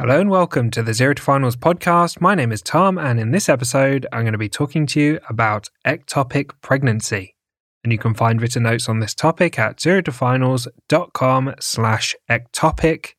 Hello and welcome to the Zero to Finals podcast. My name is Tom, and in this episode, I'm going to be talking to you about ectopic pregnancy. And you can find written notes on this topic at zerotofinals.com slash ectopic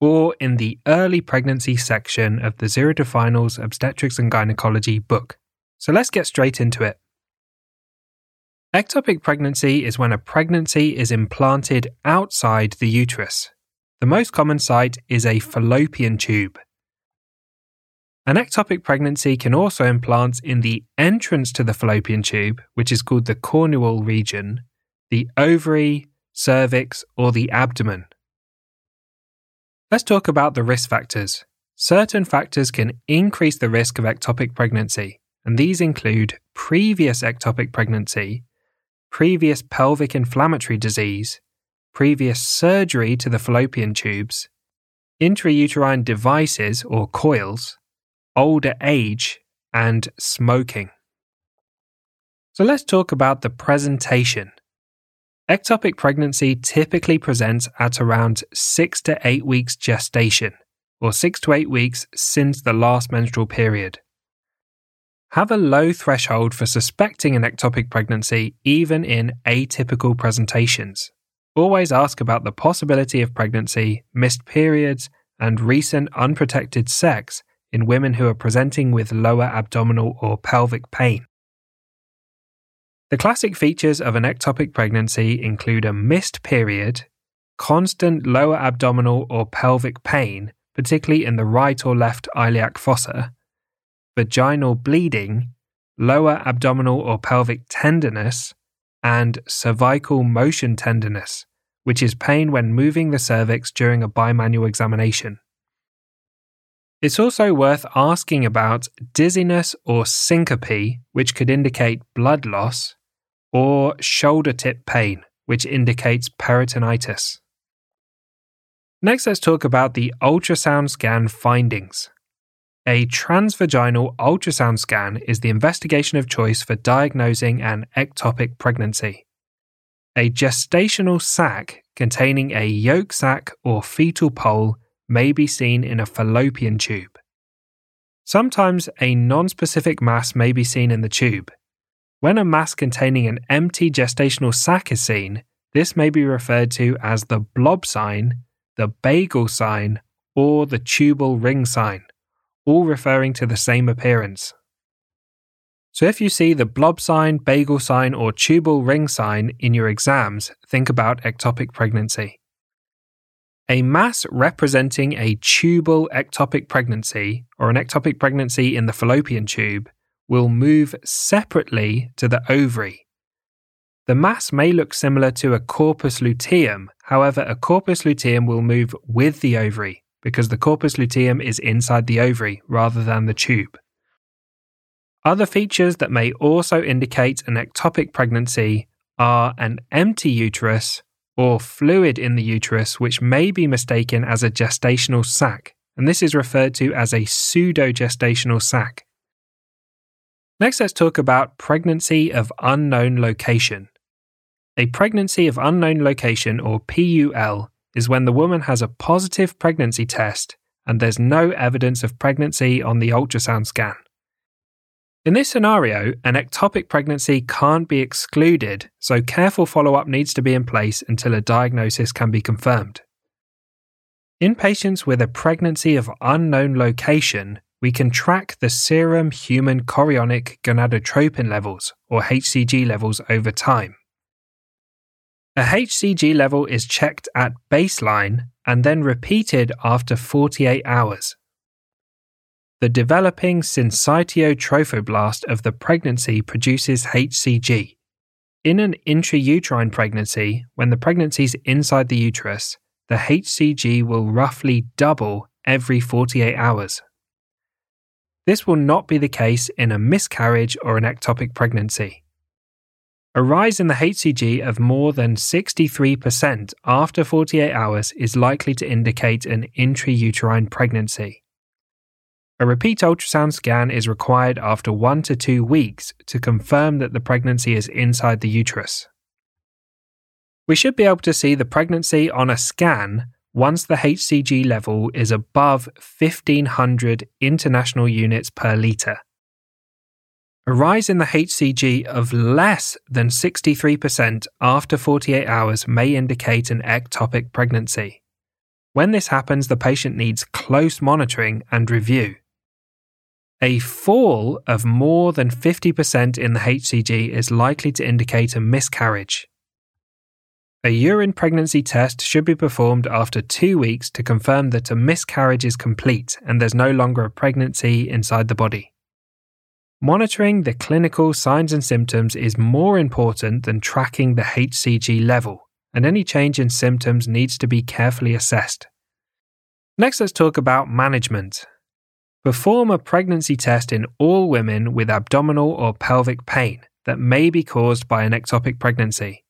or in the early pregnancy section of the Zero to Finals Obstetrics and Gynecology book. So let's get straight into it. Ectopic pregnancy is when a pregnancy is implanted outside the uterus. The most common site is a fallopian tube. An ectopic pregnancy can also implant in the entrance to the fallopian tube, which is called the cornual region, the ovary, cervix, or the abdomen. Let's talk about the risk factors. Certain factors can increase the risk of ectopic pregnancy, and these include previous ectopic pregnancy, previous pelvic inflammatory disease, previous surgery to the fallopian tubes, intrauterine devices or coils, older age, and smoking. So let's talk about the presentation. Ectopic pregnancy typically presents at around 6 to 8 weeks gestation, or 6 to 8 weeks since the last menstrual period. Have a low threshold for suspecting an ectopic pregnancy even in atypical presentations. Always ask about the possibility of pregnancy, missed periods, and recent unprotected sex in women who are presenting with lower abdominal or pelvic pain. The classic features of an ectopic pregnancy include a missed period, constant lower abdominal or pelvic pain, particularly in the right or left iliac fossa, vaginal bleeding, lower abdominal or pelvic tenderness, and cervical motion tenderness, which is pain when moving the cervix during a bimanual examination. It's also worth asking about dizziness or syncope, which could indicate blood loss, or shoulder tip pain, which indicates peritonitis. Next, let's talk about the ultrasound scan findings. A transvaginal ultrasound scan is the investigation of choice for diagnosing an ectopic pregnancy. A gestational sac containing a yolk sac or fetal pole may be seen in a fallopian tube. Sometimes a nonspecific mass may be seen in the tube. When a mass containing an empty gestational sac is seen, this may be referred to as the blob sign, the bagel sign, or the tubal ring sign all referring to the same appearance. So if you see the blob sign, bagel sign, or tubal ring sign in your exams, think about ectopic pregnancy. A mass representing a tubal ectopic pregnancy or an ectopic pregnancy in the fallopian tube will move separately to the ovary. The mass may look similar to a corpus luteum, however, a corpus luteum will move with the ovary, because the corpus luteum is inside the ovary rather than the tube. Other features that may also indicate an ectopic pregnancy are an empty uterus or fluid in the uterus, which may be mistaken as a gestational sac, and this is referred to as a pseudo-gestational sac. Next, let's talk about pregnancy of unknown location. A pregnancy of unknown location, or PUL, is when the woman has a positive pregnancy test and there's no evidence of pregnancy on the ultrasound scan. In this scenario, an ectopic pregnancy can't be excluded, so careful follow up needs to be in place until a diagnosis can be confirmed. In patients with a pregnancy of unknown location, we can track the serum human chorionic gonadotropin levels, or HCG levels, over time. A HCG level is checked at baseline and then repeated after 48 hours. The developing syncytio trophoblast of the pregnancy produces HCG. In an intrauterine pregnancy, when the pregnancy is inside the uterus, the HCG will roughly double every 48 hours. This will not be the case in a miscarriage or an ectopic pregnancy. A rise in the HCG of more than 63% after 48 hours is likely to indicate an intrauterine pregnancy. A repeat ultrasound scan is required after 1 to 2 weeks to confirm that the pregnancy is inside the uterus. We should be able to see the pregnancy on a scan once the HCG level is above 1500 international units per litre. A rise in the HCG of less than 63% after 48 hours may indicate an ectopic pregnancy. When this happens, the patient needs close monitoring and review. A fall of more than 50% in the HCG is likely to indicate a miscarriage. A urine pregnancy test should be performed after two weeks to confirm that a miscarriage is complete and there's no longer a pregnancy inside the body. Monitoring the clinical signs and symptoms is more important than tracking the HCG level, and any change in symptoms needs to be carefully assessed. Next, let's talk about management. Perform a pregnancy test in all women with abdominal or pelvic pain that may be caused by an ectopic pregnancy.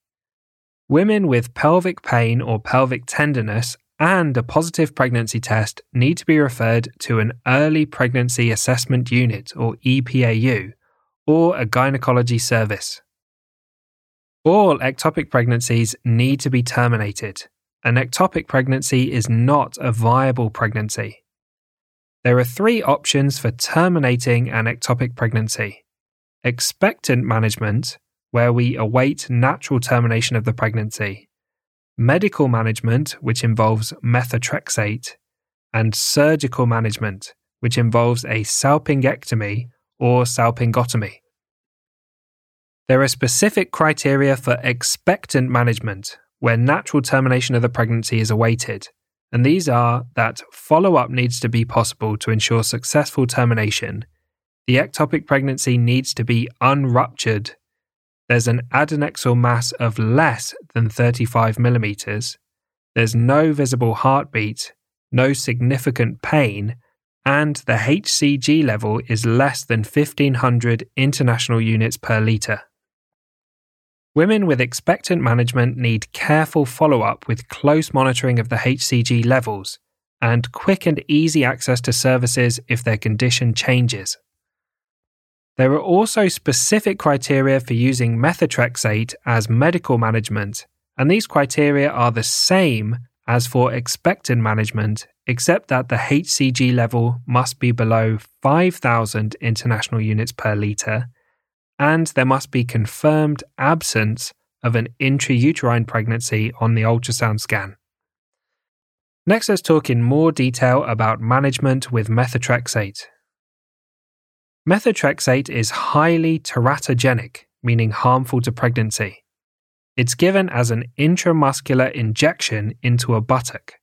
Women with pelvic pain or pelvic tenderness and a positive pregnancy test need to be referred to an Early Pregnancy Assessment Unit or EPAU or a gynecology service. All ectopic pregnancies need to be terminated. An ectopic pregnancy is not a viable pregnancy. There are three options for terminating an ectopic pregnancy expectant management, where we await natural termination of the pregnancy, medical management, which involves methotrexate, and surgical management, which involves a salpingectomy or salpingotomy. There are specific criteria for expectant management, where natural termination of the pregnancy is awaited, and these are that follow up needs to be possible to ensure successful termination, the ectopic pregnancy needs to be unruptured there's an adnexal mass of less than 35 millimeters, there's no visible heartbeat, no significant pain, and the HCG level is less than 1500 international units per litre. Women with expectant management need careful follow up with close monitoring of the HCG levels and quick and easy access to services if their condition changes. There are also specific criteria for using methotrexate as medical management, and these criteria are the same as for expectant management, except that the HCG level must be below 5,000 international units per litre, and there must be confirmed absence of an intrauterine pregnancy on the ultrasound scan. Next, let's talk in more detail about management with methotrexate. Methotrexate is highly teratogenic, meaning harmful to pregnancy. It's given as an intramuscular injection into a buttock.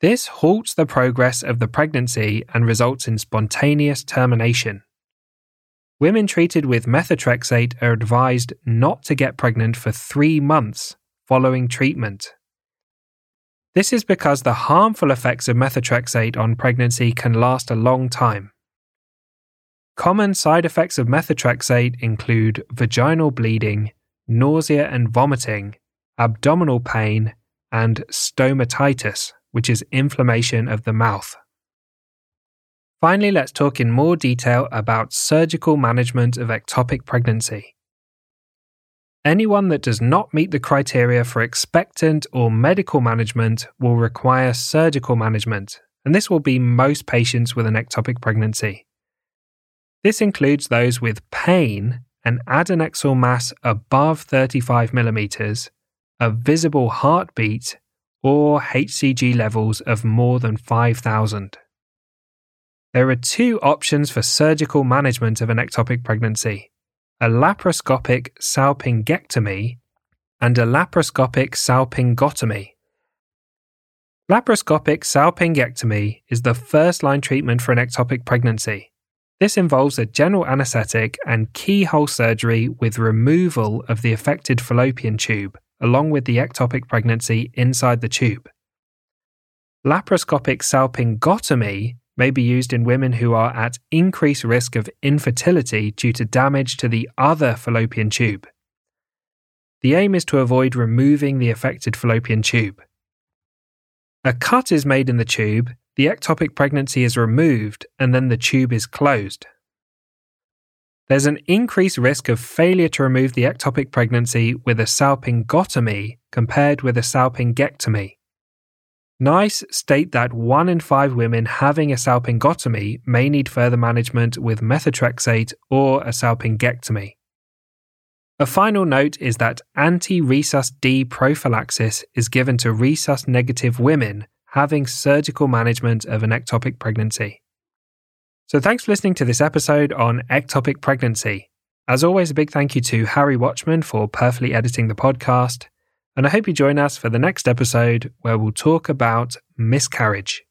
This halts the progress of the pregnancy and results in spontaneous termination. Women treated with methotrexate are advised not to get pregnant for three months following treatment. This is because the harmful effects of methotrexate on pregnancy can last a long time. Common side effects of methotrexate include vaginal bleeding, nausea and vomiting, abdominal pain, and stomatitis, which is inflammation of the mouth. Finally, let's talk in more detail about surgical management of ectopic pregnancy. Anyone that does not meet the criteria for expectant or medical management will require surgical management, and this will be most patients with an ectopic pregnancy. This includes those with pain, an adnexal mass above 35 millimeters, a visible heartbeat, or HCG levels of more than 5,000. There are two options for surgical management of an ectopic pregnancy a laparoscopic salpingectomy and a laparoscopic salpingotomy. Laparoscopic salpingectomy is the first line treatment for an ectopic pregnancy. This involves a general anaesthetic and keyhole surgery with removal of the affected fallopian tube, along with the ectopic pregnancy inside the tube. Laparoscopic salpingotomy may be used in women who are at increased risk of infertility due to damage to the other fallopian tube. The aim is to avoid removing the affected fallopian tube. A cut is made in the tube the ectopic pregnancy is removed and then the tube is closed. There's an increased risk of failure to remove the ectopic pregnancy with a salpingotomy compared with a salpingectomy. NICE state that one in five women having a salpingotomy may need further management with methotrexate or a salpingectomy. A final note is that anti rhesus D prophylaxis is given to rhesus negative women having surgical management of an ectopic pregnancy. So, thanks for listening to this episode on ectopic pregnancy. As always, a big thank you to Harry Watchman for perfectly editing the podcast. And I hope you join us for the next episode where we'll talk about miscarriage.